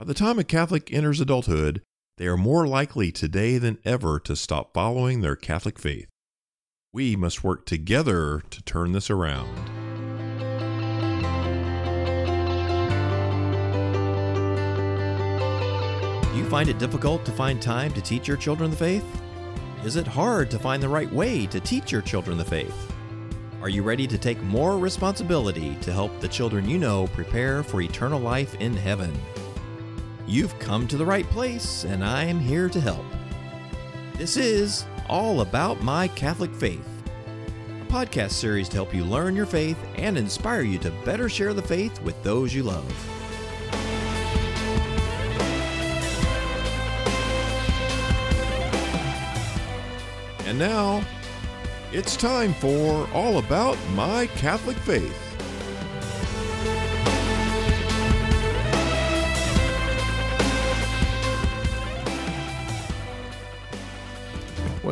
By the time a Catholic enters adulthood, they are more likely today than ever to stop following their Catholic faith. We must work together to turn this around. Do you find it difficult to find time to teach your children the faith? Is it hard to find the right way to teach your children the faith? Are you ready to take more responsibility to help the children you know prepare for eternal life in heaven? You've come to the right place, and I am here to help. This is All About My Catholic Faith, a podcast series to help you learn your faith and inspire you to better share the faith with those you love. And now, it's time for All About My Catholic Faith.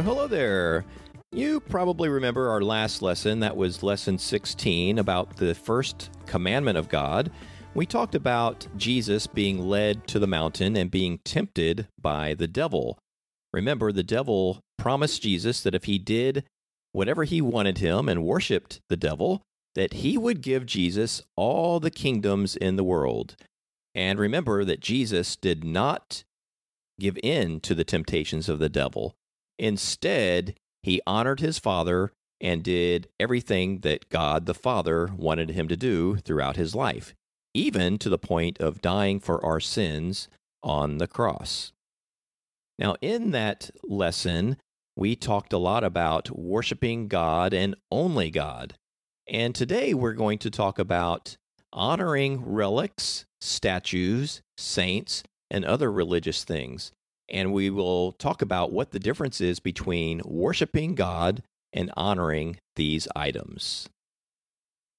Hello there. You probably remember our last lesson. That was lesson 16 about the first commandment of God. We talked about Jesus being led to the mountain and being tempted by the devil. Remember, the devil promised Jesus that if he did whatever he wanted him and worshiped the devil, that he would give Jesus all the kingdoms in the world. And remember that Jesus did not give in to the temptations of the devil. Instead, he honored his Father and did everything that God the Father wanted him to do throughout his life, even to the point of dying for our sins on the cross. Now, in that lesson, we talked a lot about worshiping God and only God. And today we're going to talk about honoring relics, statues, saints, and other religious things. And we will talk about what the difference is between worshiping God and honoring these items.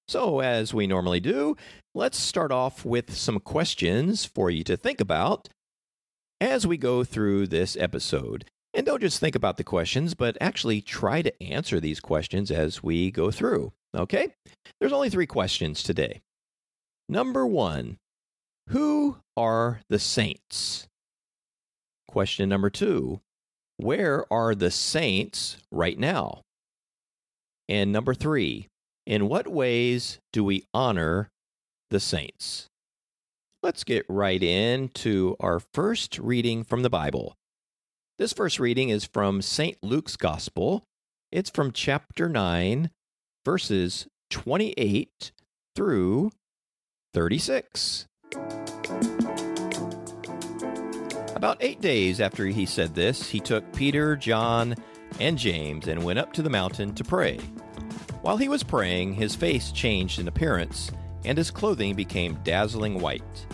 So, as we normally do, let's start off with some questions for you to think about as we go through this episode. And don't just think about the questions, but actually try to answer these questions as we go through. Okay? There's only three questions today. Number one Who are the saints? Question number two Where are the saints right now? And number three In what ways do we honor the saints? Let's get right into our first reading from the Bible. This first reading is from St. Luke's Gospel. It's from chapter 9, verses 28 through 36. About eight days after he said this, he took Peter, John, and James and went up to the mountain to pray. While he was praying, his face changed in appearance and his clothing became dazzling white.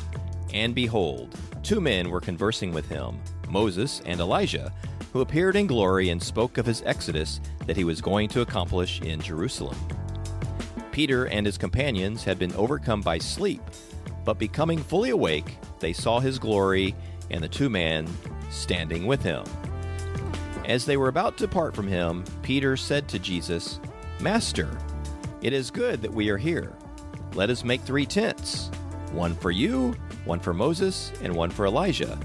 And behold, two men were conversing with him, Moses and Elijah, who appeared in glory and spoke of his exodus that he was going to accomplish in Jerusalem. Peter and his companions had been overcome by sleep, but becoming fully awake, they saw his glory and the two men standing with him. As they were about to part from him, Peter said to Jesus, Master, it is good that we are here. Let us make three tents one for you, one for Moses, and one for Elijah.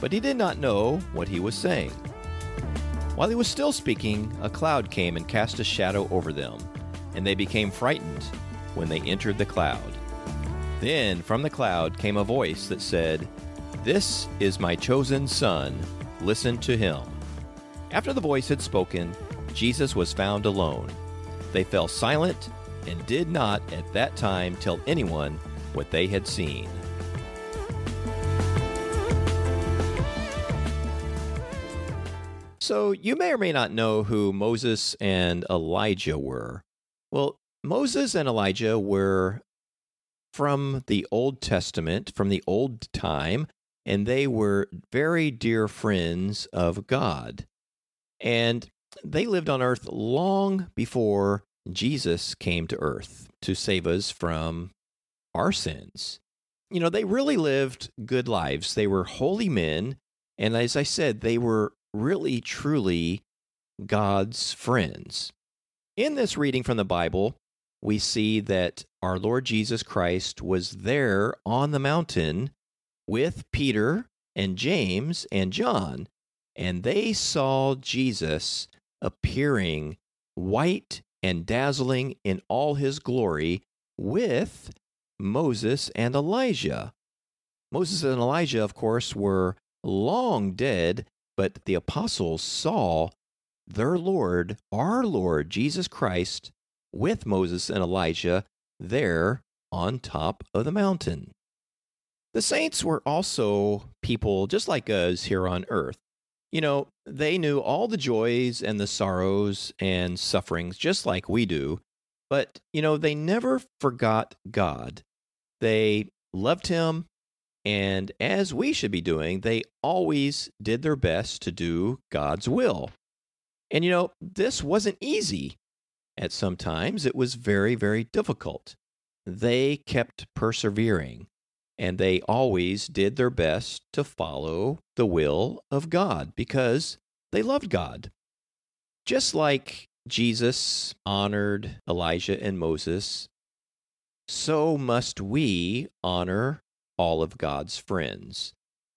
But he did not know what he was saying. While he was still speaking, a cloud came and cast a shadow over them, and they became frightened when they entered the cloud. Then from the cloud came a voice that said, This is my chosen Son, listen to him. After the voice had spoken, Jesus was found alone. They fell silent and did not at that time tell anyone what they had seen. So, you may or may not know who Moses and Elijah were. Well, Moses and Elijah were from the Old Testament, from the old time, and they were very dear friends of God. And they lived on earth long before Jesus came to earth to save us from our sins. You know, they really lived good lives. They were holy men. And as I said, they were really, truly God's friends. In this reading from the Bible, we see that our Lord Jesus Christ was there on the mountain with Peter and James and John, and they saw Jesus appearing white and dazzling in all his glory with Moses and Elijah. Moses and Elijah, of course, were long dead, but the apostles saw their Lord, our Lord Jesus Christ, with Moses and Elijah there on top of the mountain. The saints were also people just like us here on earth. You know, they knew all the joys and the sorrows and sufferings just like we do, but, you know, they never forgot God. They loved Him, and as we should be doing, they always did their best to do God's will. And, you know, this wasn't easy. At some times, it was very, very difficult. They kept persevering and they always did their best to follow the will of God because they loved God. Just like Jesus honored Elijah and Moses, so must we honor all of God's friends.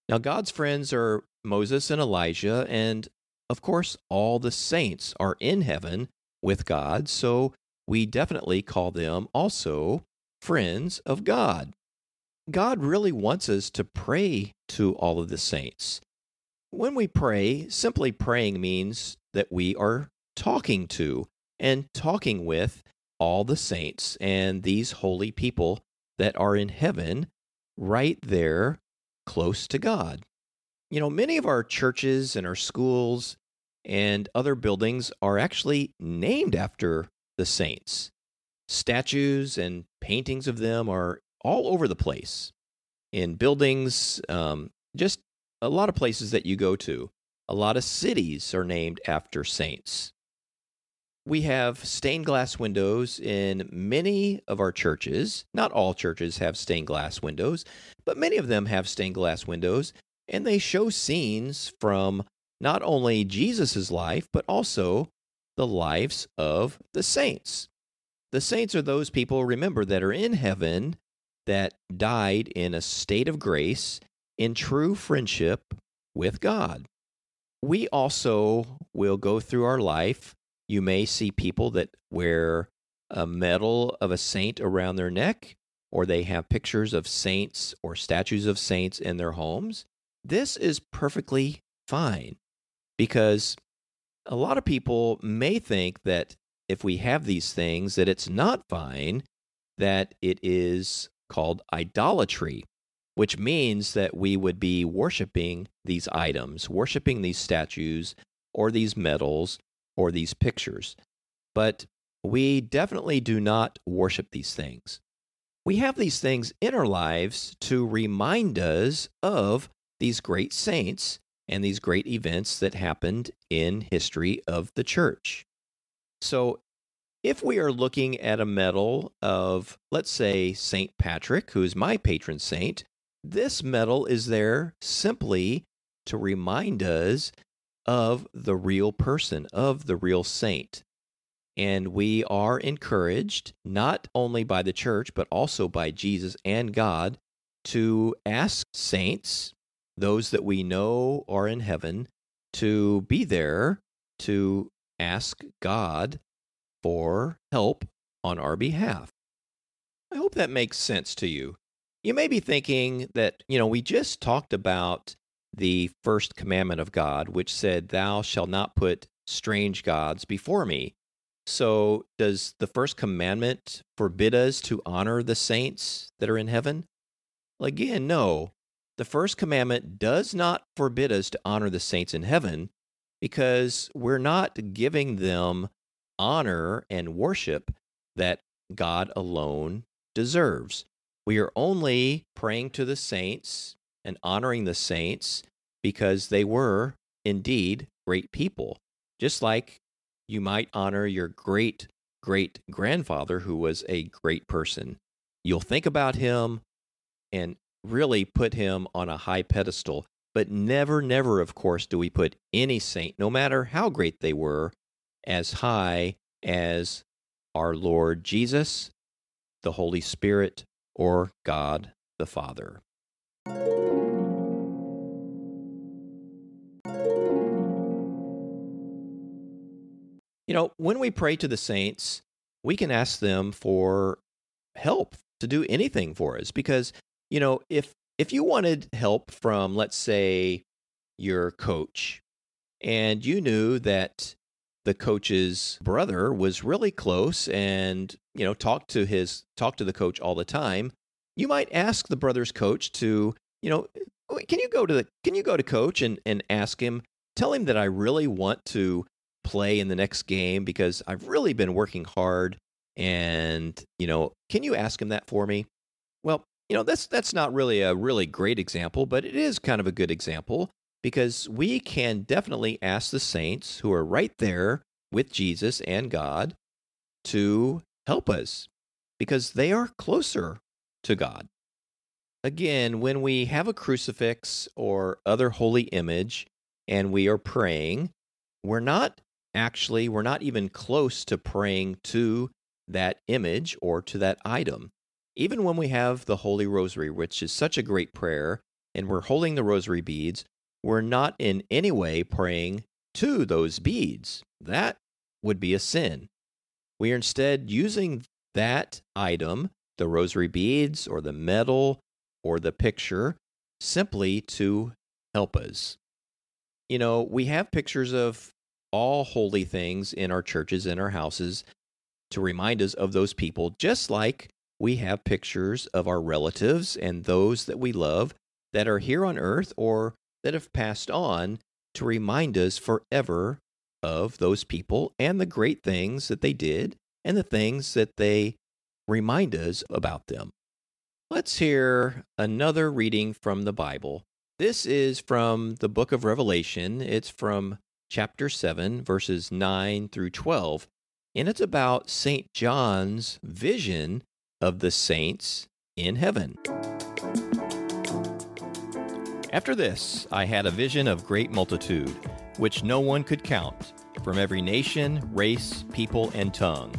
Now, God's friends are Moses and Elijah, and of course, all the saints are in heaven with God, so we definitely call them also friends of God. God really wants us to pray to all of the saints. When we pray, simply praying means that we are talking to and talking with all the saints and these holy people that are in heaven right there close to God. You know, many of our churches and our schools and other buildings are actually named after the saints. Statues and paintings of them are all over the place in buildings, um, just a lot of places that you go to. A lot of cities are named after saints. We have stained glass windows in many of our churches. Not all churches have stained glass windows, but many of them have stained glass windows, and they show scenes from not only Jesus' life, but also the lives of the saints. The saints are those people, remember, that are in heaven that died in a state of grace in true friendship with God. We also will go through our life. You may see people that wear a medal of a saint around their neck, or they have pictures of saints or statues of saints in their homes. This is perfectly fine because a lot of people may think that if we have these things that it's not fine that it is called idolatry, which means that we would be worshiping these items, worshiping these statues or these medals or these pictures. But we definitely do not worship these things. We have these things in our lives to remind us of these great saints and these great events that happened in history of the church. So if we are looking at a medal of, let's say, St. Patrick, who is my patron saint, this medal is there simply to remind us of the real person, of the real saint. And we are encouraged, not only by the church, but also by Jesus and God, to ask saints, those that we know are in heaven, to be there to ask God for help on our behalf. I hope that makes sense to you. You may be thinking that, you know, we just talked about the first commandment of God, which said, Thou shalt not put strange gods before me. So, does the first commandment forbid us to honor the saints that are in heaven? Well, again, no. The first commandment does not forbid us to honor the saints in heaven because we're not giving them honor and worship that God alone deserves. We are only praying to the saints and honoring the saints because they were indeed great people. Just like you might honor your great great grandfather who was a great person. You'll think about him and really put him on a high pedestal. But never, never, of course, do we put any saint, no matter how great they were, as high as our Lord Jesus, the Holy Spirit, or God the Father. You know, when we pray to the saints, we can ask them for help to do anything for us because, you know, if if you wanted help from let's say your coach and you knew that the coach's brother was really close and you know talked to his talked to the coach all the time. You might ask the brother's coach to you know can you go to the can you go to coach and and ask him tell him that I really want to play in the next game because I've really been working hard and you know can you ask him that for me? Well you know that's that's not really a really great example but it is kind of a good example because we can definitely ask the saints who are right there with Jesus and God to help us because they are closer to God. Again, when we have a crucifix or other holy image and we are praying, we're not actually, we're not even close to praying to that image or to that item. Even when we have the Holy Rosary, which is such a great prayer, and we're holding the rosary beads, we're not in any way praying to those beads. That would be a sin. We are instead using that item, the rosary beads or the medal or the picture, simply to help us. You know, we have pictures of all holy things in our churches and our houses to remind us of those people, just like we have pictures of our relatives and those that we love that are here on earth or that have passed on to remind us forever of those people and the great things that they did and the things that they remind us about them. Let's hear another reading from the Bible. This is from the book of Revelation. It's from chapter 7, verses 9 through 12, and it's about St. John's vision of the saints in heaven. After this, I had a vision of great multitude, which no one could count, from every nation, race, people, and tongue.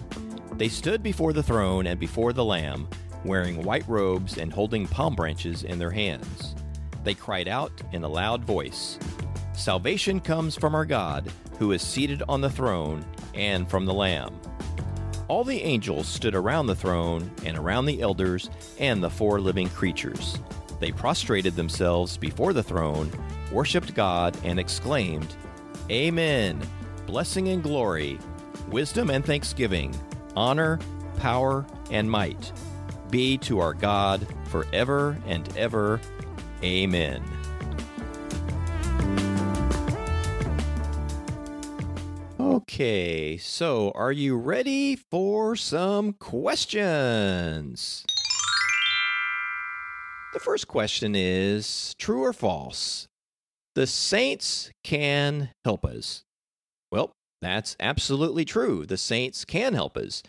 They stood before the throne and before the Lamb, wearing white robes and holding palm branches in their hands. They cried out in a loud voice Salvation comes from our God, who is seated on the throne, and from the Lamb. All the angels stood around the throne, and around the elders, and the four living creatures. They prostrated themselves before the throne, worshiped God, and exclaimed, Amen! Blessing and glory, wisdom and thanksgiving, honor, power, and might be to our God forever and ever. Amen. Okay, so are you ready for some questions? The first question is true or false? The saints can help us. Well, that's absolutely true. The saints can help us.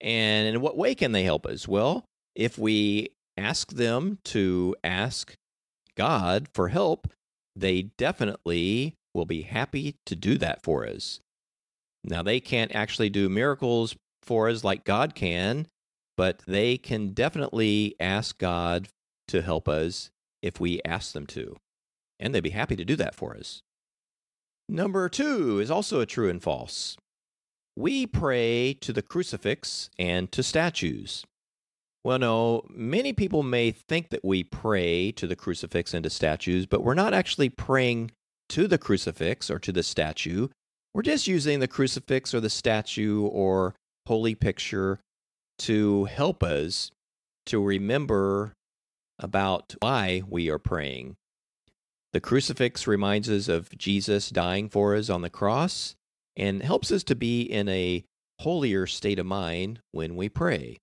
And in what way can they help us? Well, if we ask them to ask God for help, they definitely will be happy to do that for us. Now, they can't actually do miracles for us like God can, but they can definitely ask God to help us if we ask them to. And they'd be happy to do that for us. Number two is also a true and false. We pray to the crucifix and to statues. Well, no, many people may think that we pray to the crucifix and to statues, but we're not actually praying to the crucifix or to the statue. We're just using the crucifix or the statue or holy picture to help us to remember about why we are praying. The crucifix reminds us of Jesus dying for us on the cross and helps us to be in a holier state of mind when we pray.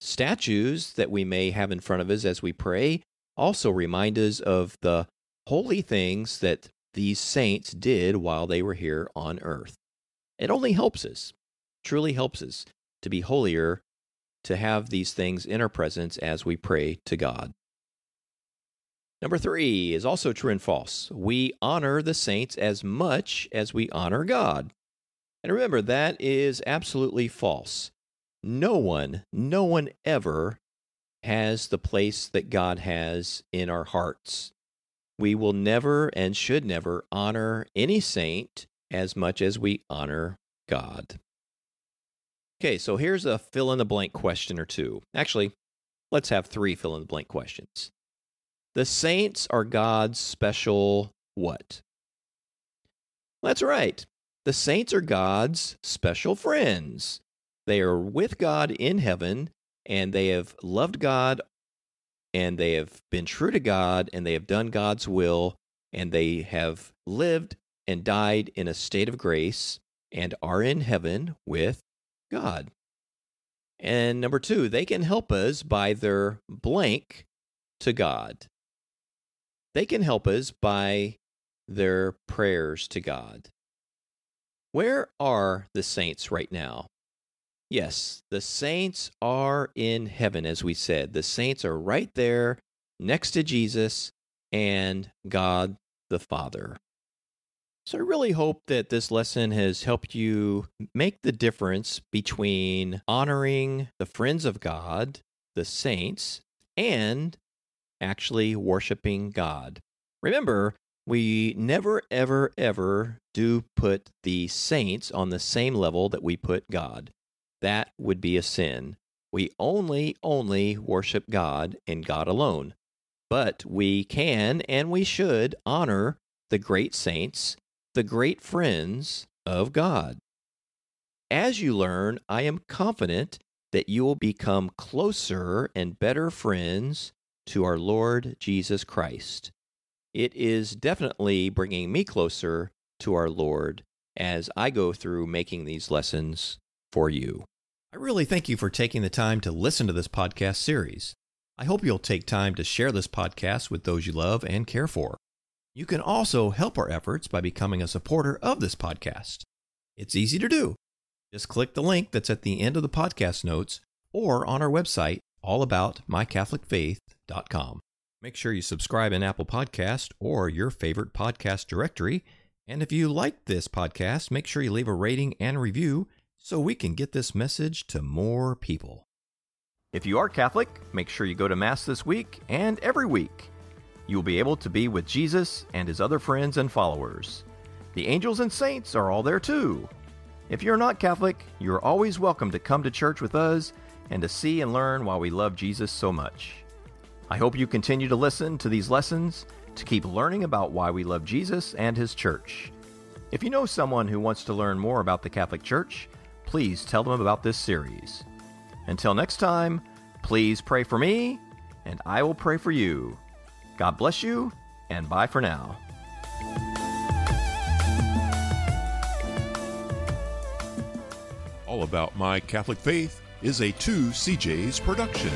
Statues that we may have in front of us as we pray also remind us of the holy things that these saints did while they were here on earth. It only helps us, truly helps us to be holier to have these things in our presence as we pray to God. Number three is also true and false. We honor the saints as much as we honor God. And remember, that is absolutely false. No one, no one ever has the place that God has in our hearts. We will never and should never honor any saint as much as we honor God. Okay, so here's a fill in the blank question or two. Actually, let's have three fill in the blank questions. The saints are God's special what? That's right. The saints are God's special friends. They are with God in heaven, and they have loved God, and they have been true to God, and they have done God's will, and they have lived and died in a state of grace and are in heaven with God. And number two, they can help us by their blank to God. They can help us by their prayers to God. Where are the saints right now? Yes, the saints are in heaven, as we said. The saints are right there next to Jesus and God the Father. So I really hope that this lesson has helped you make the difference between honoring the friends of God, the saints, and actually worshiping God. Remember, we never, ever, ever do put the saints on the same level that we put God. That would be a sin. We only, only worship God and God alone. But we can and we should honor the great saints the great friends of God. As you learn, I am confident that you will become closer and better friends to our Lord Jesus Christ. It is definitely bringing me closer to our Lord as I go through making these lessons for you. I really thank you for taking the time to listen to this podcast series. I hope you'll take time to share this podcast with those you love and care for. You can also help our efforts by becoming a supporter of this podcast. It's easy to do. Just click the link that's at the end of the podcast notes or on our website, allaboutmycatholicfaith.com. Make sure you subscribe in Apple Podcast or your favorite podcast directory. And if you like this podcast, make sure you leave a rating and review so we can get this message to more people. If you are Catholic, make sure you go to Mass this week and every week. You will be able to be with Jesus and his other friends and followers. The angels and saints are all there too. If you're not Catholic, you're always welcome to come to church with us and to see and learn why we love Jesus so much. I hope you continue to listen to these lessons to keep learning about why we love Jesus and his church. If you know someone who wants to learn more about the Catholic Church, please tell them about this series. Until next time, please pray for me, and I will pray for you. God bless you, and bye for now. All About My Catholic Faith is a 2CJ's production.